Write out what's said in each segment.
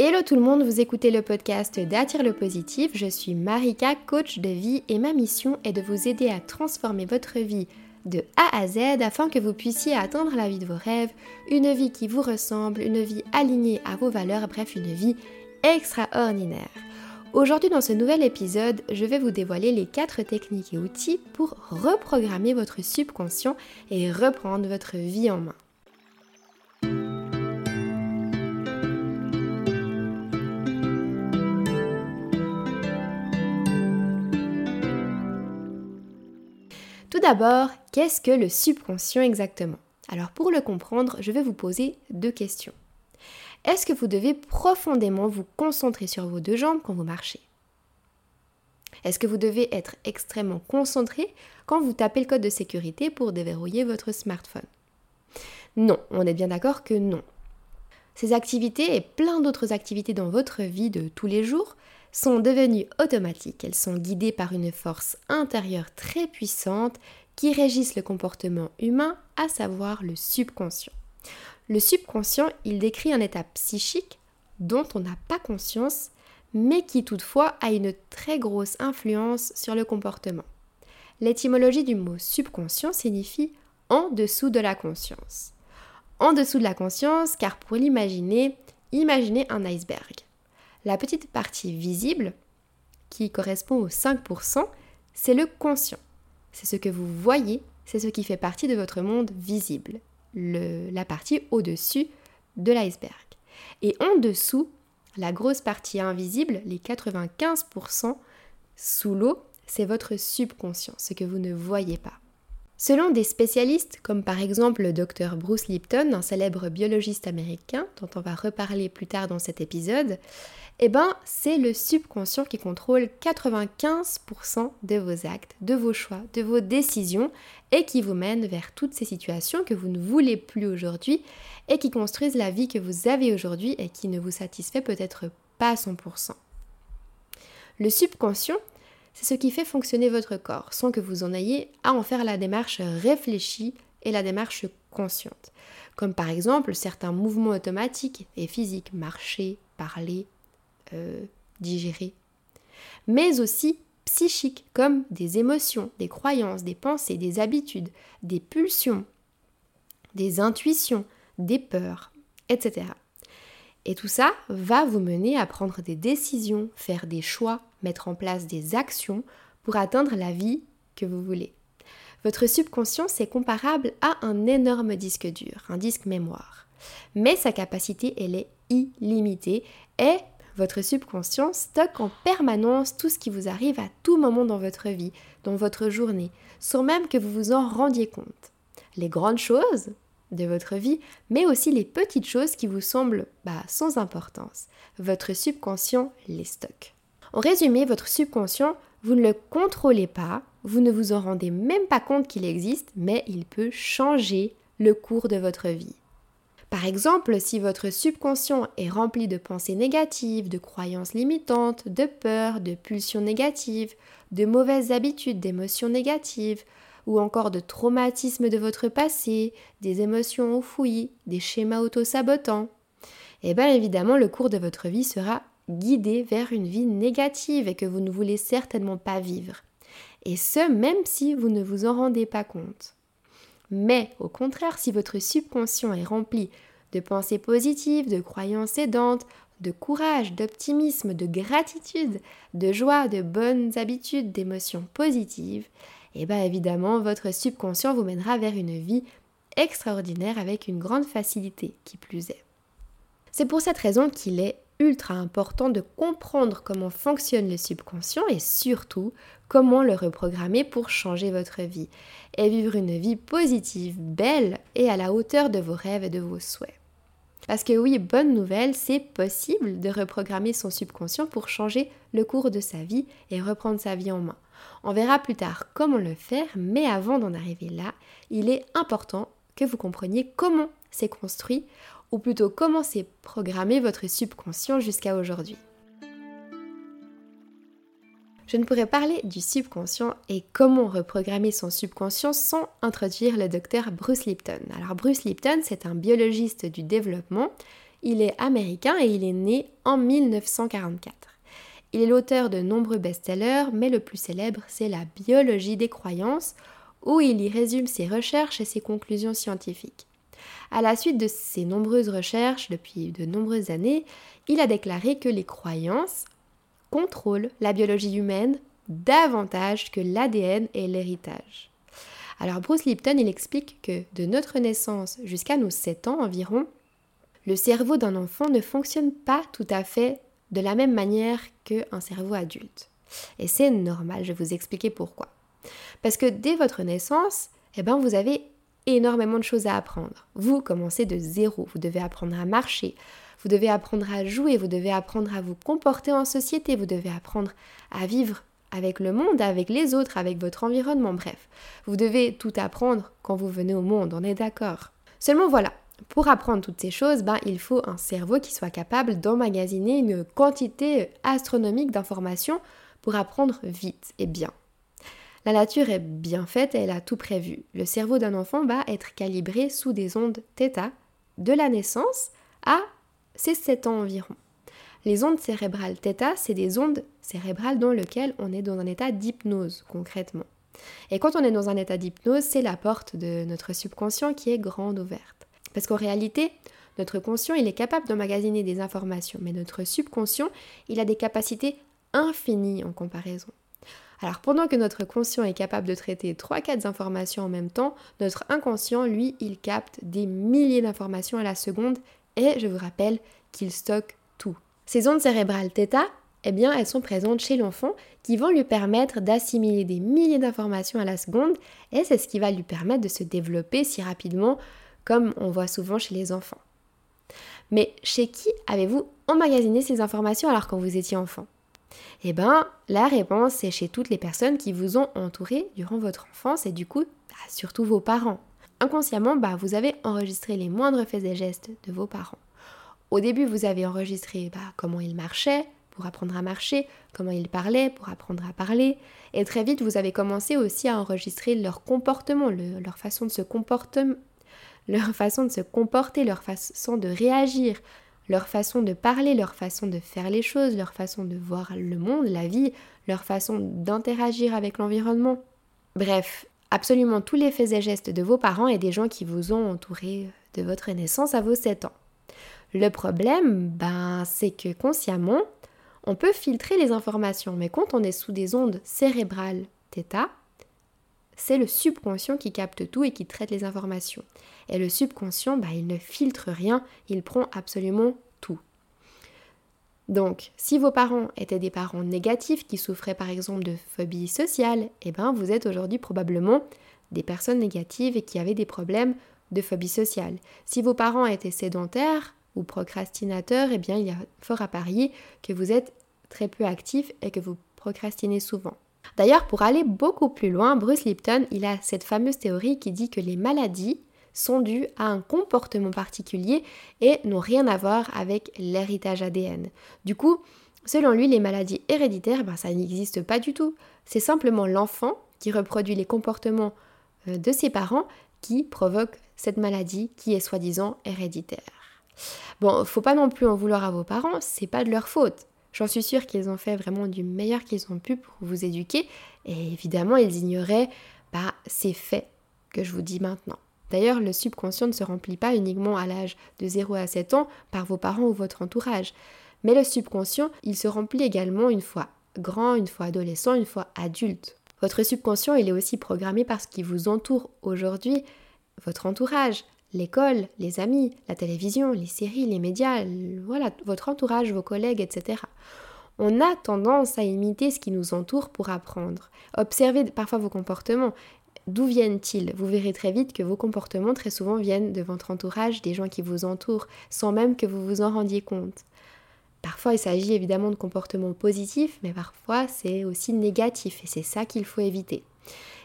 Hello tout le monde, vous écoutez le podcast d'Attire le positif. Je suis Marika, coach de vie et ma mission est de vous aider à transformer votre vie de A à Z afin que vous puissiez atteindre la vie de vos rêves, une vie qui vous ressemble, une vie alignée à vos valeurs, bref, une vie extraordinaire. Aujourd'hui dans ce nouvel épisode, je vais vous dévoiler les 4 techniques et outils pour reprogrammer votre subconscient et reprendre votre vie en main. Tout d'abord, qu'est-ce que le subconscient exactement? Alors pour le comprendre, je vais vous poser deux questions. Est-ce que vous devez profondément vous concentrer sur vos deux jambes quand vous marchez? Est-ce que vous devez être extrêmement concentré quand vous tapez le code de sécurité pour déverrouiller votre smartphone? Non, on est bien d'accord que non. Ces activités et plein d'autres activités dans votre vie de tous les jours sont devenues automatiques. Elles sont guidées par une force intérieure très puissante qui régisse le comportement humain, à savoir le subconscient. Le subconscient, il décrit un état psychique dont on n'a pas conscience, mais qui toutefois a une très grosse influence sur le comportement. L'étymologie du mot subconscient signifie en dessous de la conscience. En dessous de la conscience, car pour l'imaginer, imaginez un iceberg. La petite partie visible, qui correspond aux 5%, c'est le conscient. C'est ce que vous voyez, c'est ce qui fait partie de votre monde visible, la partie au-dessus de l'iceberg. Et en dessous, la grosse partie invisible, les 95% sous l'eau, c'est votre subconscient, ce que vous ne voyez pas. Selon des spécialistes, comme par exemple le docteur Bruce Lipton, un célèbre biologiste américain, dont on va reparler plus tard dans cet épisode, eh ben, c'est le subconscient qui contrôle 95% de vos actes, de vos choix, de vos décisions et qui vous mène vers toutes ces situations que vous ne voulez plus aujourd'hui et qui construisent la vie que vous avez aujourd'hui et qui ne vous satisfait peut-être pas à 100%. Le subconscient, c'est ce qui fait fonctionner votre corps sans que vous en ayez à en faire la démarche réfléchie et la démarche consciente. Comme par exemple certains mouvements automatiques et physiques, marcher, parler, euh, digérer, mais aussi psychiques comme des émotions, des croyances, des pensées, des habitudes, des pulsions, des intuitions, des peurs, etc. Et tout ça va vous mener à prendre des décisions, faire des choix, mettre en place des actions pour atteindre la vie que vous voulez. Votre subconscient, c'est comparable à un énorme disque dur, un disque mémoire. Mais sa capacité, elle est illimitée et votre subconscient stocke en permanence tout ce qui vous arrive à tout moment dans votre vie, dans votre journée, sans même que vous vous en rendiez compte. Les grandes choses de votre vie, mais aussi les petites choses qui vous semblent bah, sans importance. Votre subconscient les stocke. En résumé, votre subconscient, vous ne le contrôlez pas, vous ne vous en rendez même pas compte qu'il existe, mais il peut changer le cours de votre vie. Par exemple, si votre subconscient est rempli de pensées négatives, de croyances limitantes, de peurs, de pulsions négatives, de mauvaises habitudes, d'émotions négatives, ou encore de traumatismes de votre passé, des émotions enfouies, des schémas auto-sabotants, eh bien évidemment le cours de votre vie sera guidé vers une vie négative et que vous ne voulez certainement pas vivre. Et ce, même si vous ne vous en rendez pas compte. Mais au contraire, si votre subconscient est rempli de pensées positives, de croyances aidantes, de courage, d'optimisme, de gratitude, de joie, de bonnes habitudes, d'émotions positives, et eh bien évidemment, votre subconscient vous mènera vers une vie extraordinaire avec une grande facilité qui plus est. C'est pour cette raison qu'il est ultra important de comprendre comment fonctionne le subconscient et surtout comment le reprogrammer pour changer votre vie et vivre une vie positive, belle et à la hauteur de vos rêves et de vos souhaits. Parce que oui, bonne nouvelle, c'est possible de reprogrammer son subconscient pour changer le cours de sa vie et reprendre sa vie en main. On verra plus tard comment le faire, mais avant d'en arriver là, il est important que vous compreniez comment c'est construit ou plutôt comment c'est programmé votre subconscient jusqu'à aujourd'hui. Je ne pourrais parler du subconscient et comment reprogrammer son subconscient sans introduire le docteur Bruce Lipton. Alors Bruce Lipton, c'est un biologiste du développement Il est américain et il est né en 1944. Il est l'auteur de nombreux best-sellers, mais le plus célèbre, c'est La biologie des croyances, où il y résume ses recherches et ses conclusions scientifiques. À la suite de ses nombreuses recherches depuis de nombreuses années, il a déclaré que les croyances contrôlent la biologie humaine davantage que l'ADN et l'héritage. Alors Bruce Lipton, il explique que de notre naissance jusqu'à nos 7 ans environ, le cerveau d'un enfant ne fonctionne pas tout à fait de la même manière qu'un cerveau adulte. Et c'est normal, je vais vous expliquer pourquoi. Parce que dès votre naissance, eh ben, vous avez énormément de choses à apprendre. Vous commencez de zéro, vous devez apprendre à marcher, vous devez apprendre à jouer, vous devez apprendre à vous comporter en société, vous devez apprendre à vivre avec le monde, avec les autres, avec votre environnement, bref. Vous devez tout apprendre quand vous venez au monde, on est d'accord. Seulement voilà, pour apprendre toutes ces choses, ben, il faut un cerveau qui soit capable d'emmagasiner une quantité astronomique d'informations pour apprendre vite et bien. La nature est bien faite et elle a tout prévu. Le cerveau d'un enfant va être calibré sous des ondes θ de la naissance à ses 7 ans environ. Les ondes cérébrales θ, c'est des ondes cérébrales dans lesquelles on est dans un état d'hypnose concrètement. Et quand on est dans un état d'hypnose, c'est la porte de notre subconscient qui est grande ouverte. Parce qu'en réalité, notre conscient, il est capable d'emmagasiner des informations, mais notre subconscient, il a des capacités infinies en comparaison. Alors pendant que notre conscient est capable de traiter 3-4 informations en même temps, notre inconscient, lui, il capte des milliers d'informations à la seconde et je vous rappelle qu'il stocke tout. Ces ondes cérébrales θ, eh bien, elles sont présentes chez l'enfant qui vont lui permettre d'assimiler des milliers d'informations à la seconde et c'est ce qui va lui permettre de se développer si rapidement comme on voit souvent chez les enfants. Mais chez qui avez-vous emmagasiné ces informations alors quand vous étiez enfant? Eh bien, la réponse c'est chez toutes les personnes qui vous ont entouré durant votre enfance et du coup, bah, surtout vos parents. Inconsciemment, bah, vous avez enregistré les moindres faits et gestes de vos parents. Au début, vous avez enregistré bah, comment ils marchaient pour apprendre à marcher, comment ils parlaient pour apprendre à parler, et très vite, vous avez commencé aussi à enregistrer leur comportement, leur façon de se comporter, leur façon de se comporter, leur façon de réagir, leur façon de parler, leur façon de faire les choses, leur façon de voir le monde, la vie, leur façon d'interagir avec l'environnement. Bref, absolument tous les faits et gestes de vos parents et des gens qui vous ont entouré de votre naissance à vos 7 ans. Le problème, ben, c'est que consciemment, on peut filtrer les informations, mais quand on est sous des ondes cérébrales θ, c'est le subconscient qui capte tout et qui traite les informations. Et le subconscient, bah, il ne filtre rien, il prend absolument tout. Donc, si vos parents étaient des parents négatifs qui souffraient par exemple de phobie sociale, eh ben vous êtes aujourd'hui probablement des personnes négatives et qui avaient des problèmes de phobie sociale. Si vos parents étaient sédentaires ou procrastinateurs, eh bien il y a fort à parier que vous êtes très peu actifs et que vous procrastinez souvent. D'ailleurs, pour aller beaucoup plus loin, Bruce Lipton, il a cette fameuse théorie qui dit que les maladies sont dues à un comportement particulier et n'ont rien à voir avec l'héritage ADN. Du coup, selon lui, les maladies héréditaires, ben, ça n'existe pas du tout. C'est simplement l'enfant qui reproduit les comportements euh, de ses parents qui provoque cette maladie qui est soi-disant héréditaire. Bon, faut pas non plus en vouloir à vos parents, c'est pas de leur faute. J'en suis sûre qu'ils ont fait vraiment du meilleur qu'ils ont pu pour vous éduquer et évidemment ils ignoraient ces faits que je vous dis maintenant. D'ailleurs, le subconscient ne se remplit pas uniquement à l'âge de 0 à 7 ans par vos parents ou votre entourage, mais le subconscient, il se remplit également une fois grand, une fois adolescent, une fois adulte. Votre subconscient, il est aussi programmé par ce qui vous entoure aujourd'hui, votre entourage, l'école, les amis, la télévision, les séries, les médias, voilà, votre entourage, vos collègues, etc. On a tendance à imiter ce qui nous entoure pour apprendre. Observez parfois vos comportements. D'où viennent-ils? Vous verrez très vite que vos comportements très souvent viennent de votre entourage, des gens qui vous entourent, sans même que vous vous en rendiez compte. Parfois, il s'agit évidemment de comportements positifs, mais parfois c'est aussi négatif, et c'est ça qu'il faut éviter.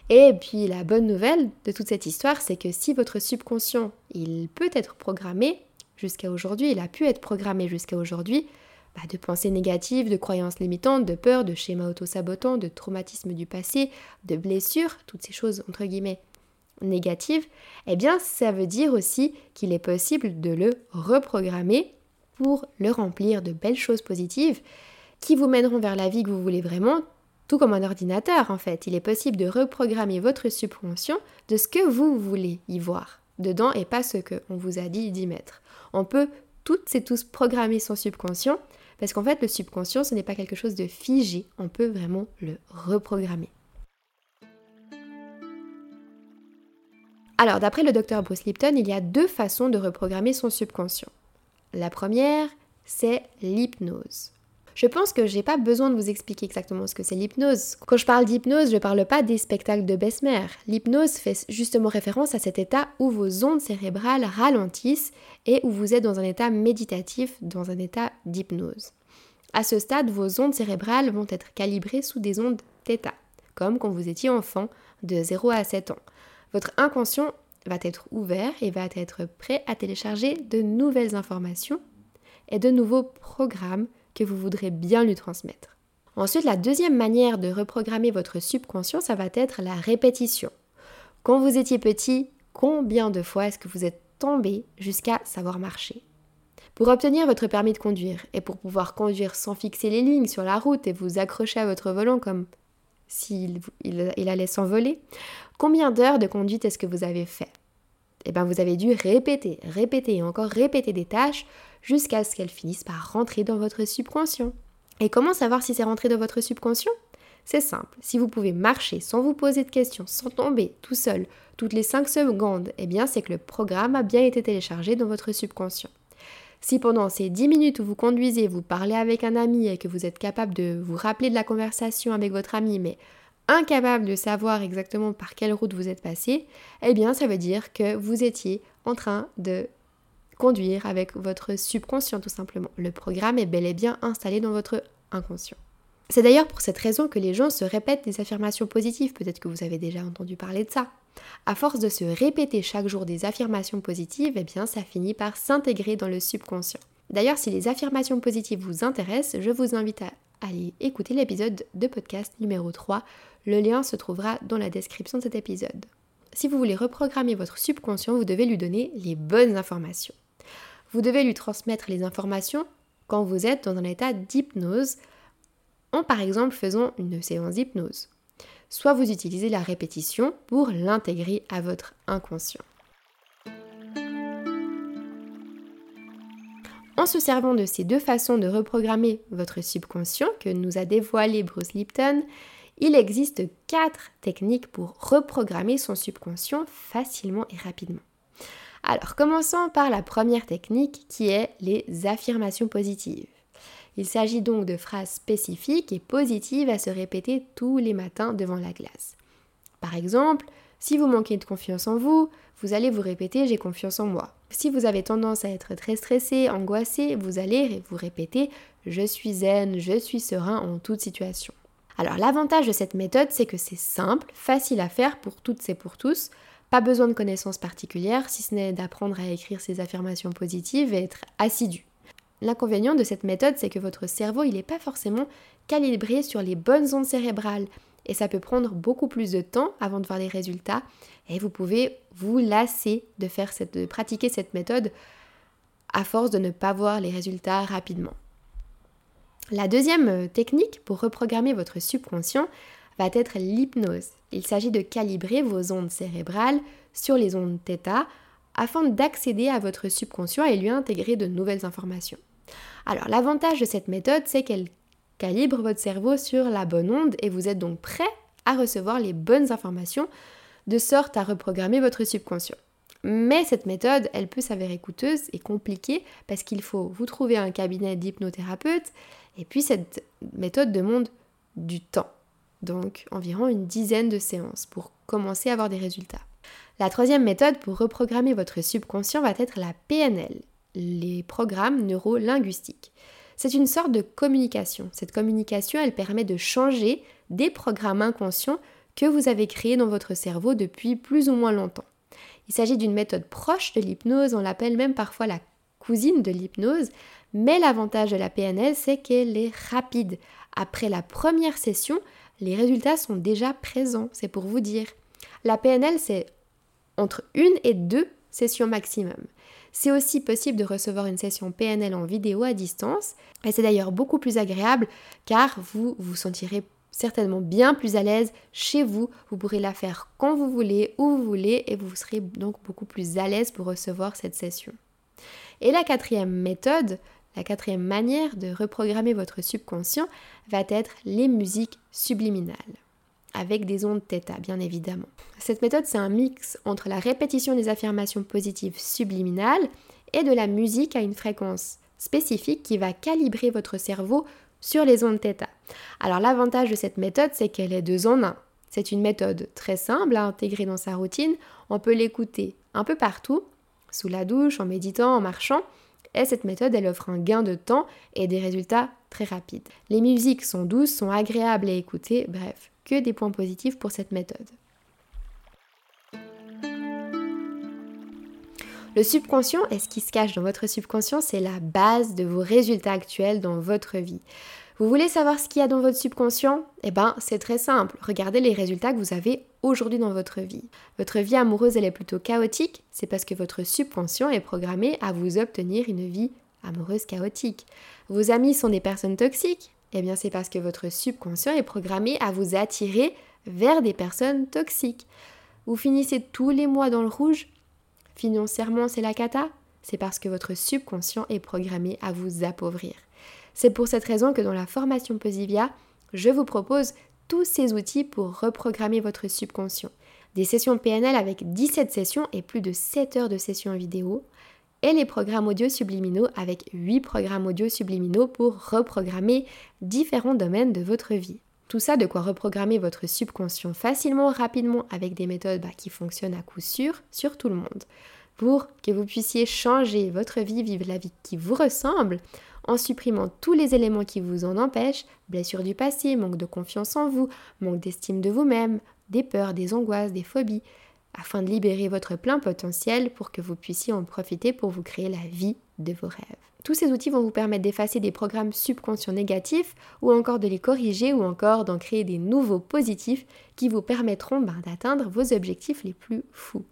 Et puis la bonne nouvelle de toute cette histoire, c'est que si votre subconscient, il peut être programmé jusqu'à aujourd'hui, il a pu être programmé jusqu'à aujourd'hui, bah, de pensées négatives, de croyances limitantes, de peurs, de schémas auto-sabotants, de traumatismes du passé, de blessures, toutes ces choses entre guillemets négatives, eh bien ça veut dire aussi qu'il est possible de le reprogrammer pour le remplir de belles choses positives qui vous mèneront vers la vie que vous voulez vraiment, comme un ordinateur en fait. Il est possible de reprogrammer votre subconscient de ce que vous voulez y voir dedans et pas ce qu'on vous a dit d'y mettre. On peut toutes et tous programmer son subconscient parce qu'en fait le subconscient ce n'est pas quelque chose de figé, on peut vraiment le reprogrammer. Alors d'après le docteur Bruce Lipton, il y a deux façons de reprogrammer son subconscient. La première, c'est l'hypnose. Je pense que j'ai pas besoin de vous expliquer exactement ce que c'est l'hypnose. Quand je parle d'hypnose, je parle pas des spectacles de Besmer. L'hypnose fait justement référence à cet état où vos ondes cérébrales ralentissent et où vous êtes dans un état méditatif, dans un état d'hypnose. À ce stade, vos ondes cérébrales vont être calibrées sous des ondes θ, comme quand vous étiez enfant de 0 à 7 ans. Votre inconscient va être ouvert et va être prêt à télécharger de nouvelles informations et de nouveaux programmes que vous voudrez bien lui transmettre. Ensuite, la deuxième manière de reprogrammer votre subconscient, ça va être la répétition. Quand vous étiez petit, combien de fois est-ce que vous êtes tombé jusqu'à savoir marcher? Pour obtenir votre permis de conduire et pour pouvoir conduire sans fixer les lignes sur la route et vous accrocher à votre volant comme s'il il, allait s'envoler, combien d'heures de conduite est-ce que vous avez fait? Eh bien, vous avez dû répéter, répéter et encore répéter des tâches jusqu'à ce qu'elles finissent par rentrer dans votre subconscient. Et comment savoir si c'est rentré dans votre subconscient? C'est simple, si vous pouvez marcher sans vous poser de questions, sans tomber tout seul, toutes les 5 secondes, eh bien c'est que le programme a bien été téléchargé dans votre subconscient. Si pendant ces 10 minutes où vous conduisez, vous parlez avec un ami et que vous êtes capable de vous rappeler de la conversation avec votre ami, mais incapable de savoir exactement par quelle route vous êtes passé, eh bien ça veut dire que vous étiez en train de conduire avec votre subconscient tout simplement. Le programme est bel et bien installé dans votre inconscient. C'est d'ailleurs pour cette raison que les gens se répètent des affirmations positives, peut-être que vous avez déjà entendu parler de ça. À force de se répéter chaque jour des affirmations positives, eh bien ça finit par s'intégrer dans le subconscient. D'ailleurs, si les affirmations positives vous intéressent, je vous invite à aller écouter l'épisode de podcast numéro 3. Le lien se trouvera dans la description de cet épisode. Si vous voulez reprogrammer votre subconscient, vous devez lui donner les bonnes informations. Vous devez lui transmettre les informations quand vous êtes dans un état d'hypnose, en par exemple faisant une séance d'hypnose. Soit vous utilisez la répétition pour l'intégrer à votre inconscient. En se servant de ces deux façons de reprogrammer votre subconscient que nous a dévoilé Bruce Lipton, il existe quatre techniques pour reprogrammer son subconscient facilement et rapidement. Alors, commençons par la première technique qui est les affirmations positives. Il s'agit donc de phrases spécifiques et positives à se répéter tous les matins devant la glace. Par exemple, si vous manquez de confiance en vous, vous allez vous répéter j'ai confiance en moi. Si vous avez tendance à être très stressé, angoissé, vous allez vous répéter je suis zen, je suis serein en toute situation. Alors l'avantage de cette méthode, c'est que c'est simple, facile à faire pour toutes et pour tous, pas besoin de connaissances particulières, si ce n'est d'apprendre à écrire ses affirmations positives et être assidu. L'inconvénient de cette méthode, c'est que votre cerveau, il n'est pas forcément calibré sur les bonnes ondes cérébrales. Et ça peut prendre beaucoup plus de temps avant de voir les résultats. Et vous pouvez vous lasser de, faire cette, de pratiquer cette méthode à force de ne pas voir les résultats rapidement. La deuxième euh, technique pour reprogrammer votre subconscient, va être l'hypnose. Il s'agit de calibrer vos ondes cérébrales sur les ondes θ afin d'accéder à votre subconscient et lui intégrer de nouvelles informations. Alors l'avantage de cette méthode, c'est qu'elle calibre votre cerveau sur la bonne onde et vous êtes donc prêt à recevoir les bonnes informations de sorte à reprogrammer votre subconscient. Mais cette méthode, elle peut s'avérer coûteuse et compliquée parce qu'il faut vous trouver un cabinet d'hypnothérapeute et puis cette méthode demande du temps donc environ une dizaine de séances pour commencer à avoir des résultats. La troisième méthode pour reprogrammer votre subconscient va être la PNL, les programmes neurolinguistiques. C'est une sorte de communication. Cette communication, elle permet de changer des programmes inconscients que vous avez créés dans votre cerveau depuis plus ou moins longtemps. Il s'agit d'une méthode proche de l'hypnose, on l'appelle même parfois la cousine de l'hypnose, mais l'avantage de la PNL, c'est qu'elle est rapide. Après la première session, les résultats sont déjà présents, c'est pour vous dire. La PNL, c'est entre une et deux sessions maximum. C'est aussi possible de recevoir une session PNL en vidéo à distance. Et c'est d'ailleurs beaucoup plus agréable car vous vous sentirez certainement bien plus à l'aise chez vous. Vous pourrez la faire quand vous voulez, où vous voulez, et vous serez donc beaucoup plus à l'aise pour recevoir cette session. Et la quatrième méthode, la quatrième manière de reprogrammer votre subconscient va être les musiques subliminales, avec des ondes θ bien évidemment. Cette méthode, c'est un mix entre la répétition des affirmations positives subliminales et de la musique à une fréquence spécifique qui va calibrer votre cerveau sur les ondes θ. Alors l'avantage de cette méthode, c'est qu'elle est deux en un. C'est une méthode très simple à intégrer dans sa routine. On peut l'écouter un peu partout, sous la douche, en méditant, en marchant. Et cette méthode, elle offre un gain de temps et des résultats très rapides. Les musiques sont douces, sont agréables à écouter, bref, que des points positifs pour cette méthode. Le subconscient et ce qui se cache dans votre subconscient, c'est la base de vos résultats actuels dans votre vie. Vous voulez savoir ce qu'il y a dans votre subconscient? Eh bien, c'est très simple. Regardez les résultats que vous avez aujourd'hui dans votre vie. Votre vie amoureuse, elle est plutôt chaotique. C'est parce que votre subconscient est programmé à vous obtenir une vie amoureuse chaotique. Vos amis sont des personnes toxiques Eh bien, c'est parce que votre subconscient est programmé à vous attirer vers des personnes toxiques. Vous finissez tous les mois dans le rouge Financièrement, c'est la cata C'est parce que votre subconscient est programmé à vous appauvrir. C'est pour cette raison que dans la formation Posivia, je vous propose tous ces outils pour reprogrammer votre subconscient. Des sessions PNL avec 17 sessions et plus de 7 heures de sessions vidéo. Et les programmes audio subliminaux avec 8 programmes audio subliminaux pour reprogrammer différents domaines de votre vie. Tout ça de quoi reprogrammer votre subconscient facilement, rapidement avec des méthodes bah, qui fonctionnent à coup sûr sur tout le monde. Pour que vous puissiez changer votre vie, vivre la vie qui vous ressemble en supprimant tous les éléments qui vous en empêchent, blessures du passé, manque de confiance en vous, manque d'estime de vous-même, des peurs, des angoisses, des phobies, afin de libérer votre plein potentiel pour que vous puissiez en profiter pour vous créer la vie de vos rêves. Tous ces outils vont vous permettre d'effacer des programmes subconscients négatifs ou encore de les corriger ou encore d'en créer des nouveaux positifs qui vous permettront ben, d'atteindre vos objectifs les plus fous.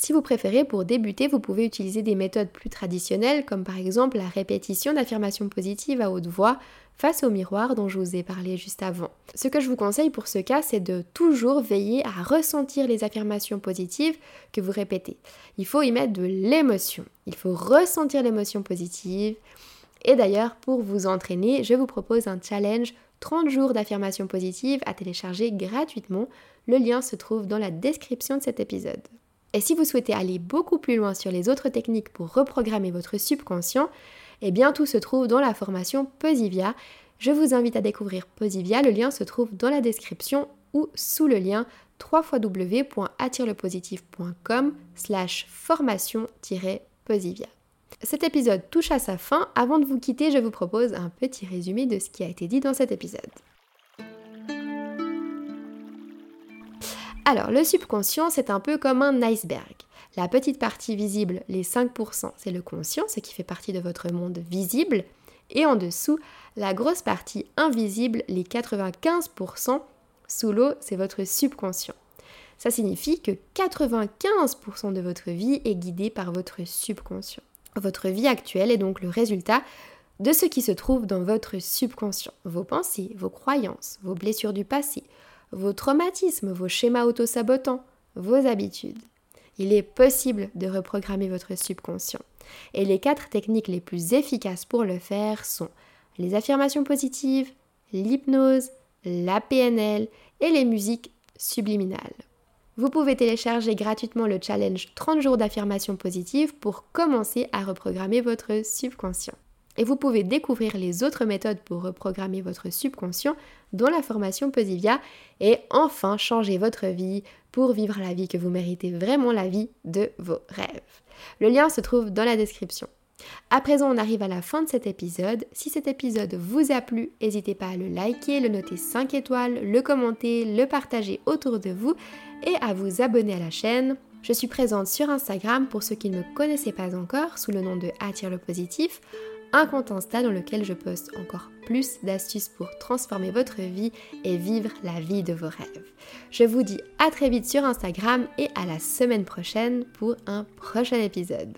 Si vous préférez, pour débuter, vous pouvez utiliser des méthodes plus traditionnelles, comme par exemple la répétition d'affirmations positives à haute voix face au miroir dont je vous ai parlé juste avant. Ce que je vous conseille pour ce cas, c'est de toujours veiller à ressentir les affirmations positives que vous répétez. Il faut y mettre de l'émotion. Il faut ressentir l'émotion positive. Et d'ailleurs, pour vous entraîner, je vous propose un challenge 30 jours d'affirmations positives à télécharger gratuitement. Le lien se trouve dans la description de cet épisode. Et si vous souhaitez aller beaucoup plus loin sur les autres techniques pour reprogrammer votre subconscient, eh bien tout se trouve dans la formation Posivia. Je vous invite à découvrir Posivia, le lien se trouve dans la description ou sous le lien www.attirelepositif.com slash formation-posivia. Cet épisode touche à sa fin. Avant de vous quitter, je vous propose un petit résumé de ce qui a été dit dans cet épisode. Alors, le subconscient, c'est un peu comme un iceberg. La petite partie visible, les 5%, c'est le conscient, ce qui fait partie de votre monde visible. Et en dessous, la grosse partie invisible, les 95% sous l'eau, c'est votre subconscient. Ça signifie que 95% de votre vie est guidée par votre subconscient. Votre vie actuelle est donc le résultat de ce qui se trouve dans votre subconscient. Vos pensées, vos croyances, vos blessures du passé, vos traumatismes, vos schémas auto-sabotants, vos habitudes. Il est possible de reprogrammer votre subconscient. Et les quatre techniques les plus efficaces pour le faire sont les affirmations positives, l'hypnose, la PNL et les musiques subliminales. Vous pouvez télécharger gratuitement le challenge 30 jours d'affirmations positives pour commencer à reprogrammer votre subconscient. Et vous pouvez découvrir les autres méthodes pour reprogrammer votre subconscient dans la formation Posivia et enfin changer votre vie pour vivre la vie que vous méritez, vraiment la vie de vos rêves. Le lien se trouve dans la description. À présent, on arrive à la fin de cet épisode. Si cet épisode vous a plu, n'hésitez pas à le liker, le noter 5 étoiles, le commenter, le partager autour de vous et à vous abonner à la chaîne. Je suis présente sur Instagram pour ceux qui ne me connaissaient pas encore sous le nom de Attire le positif un compte Insta dans lequel je poste encore plus d'astuces pour transformer votre vie et vivre la vie de vos rêves. Je vous dis à très vite sur Instagram et à la semaine prochaine pour un prochain épisode.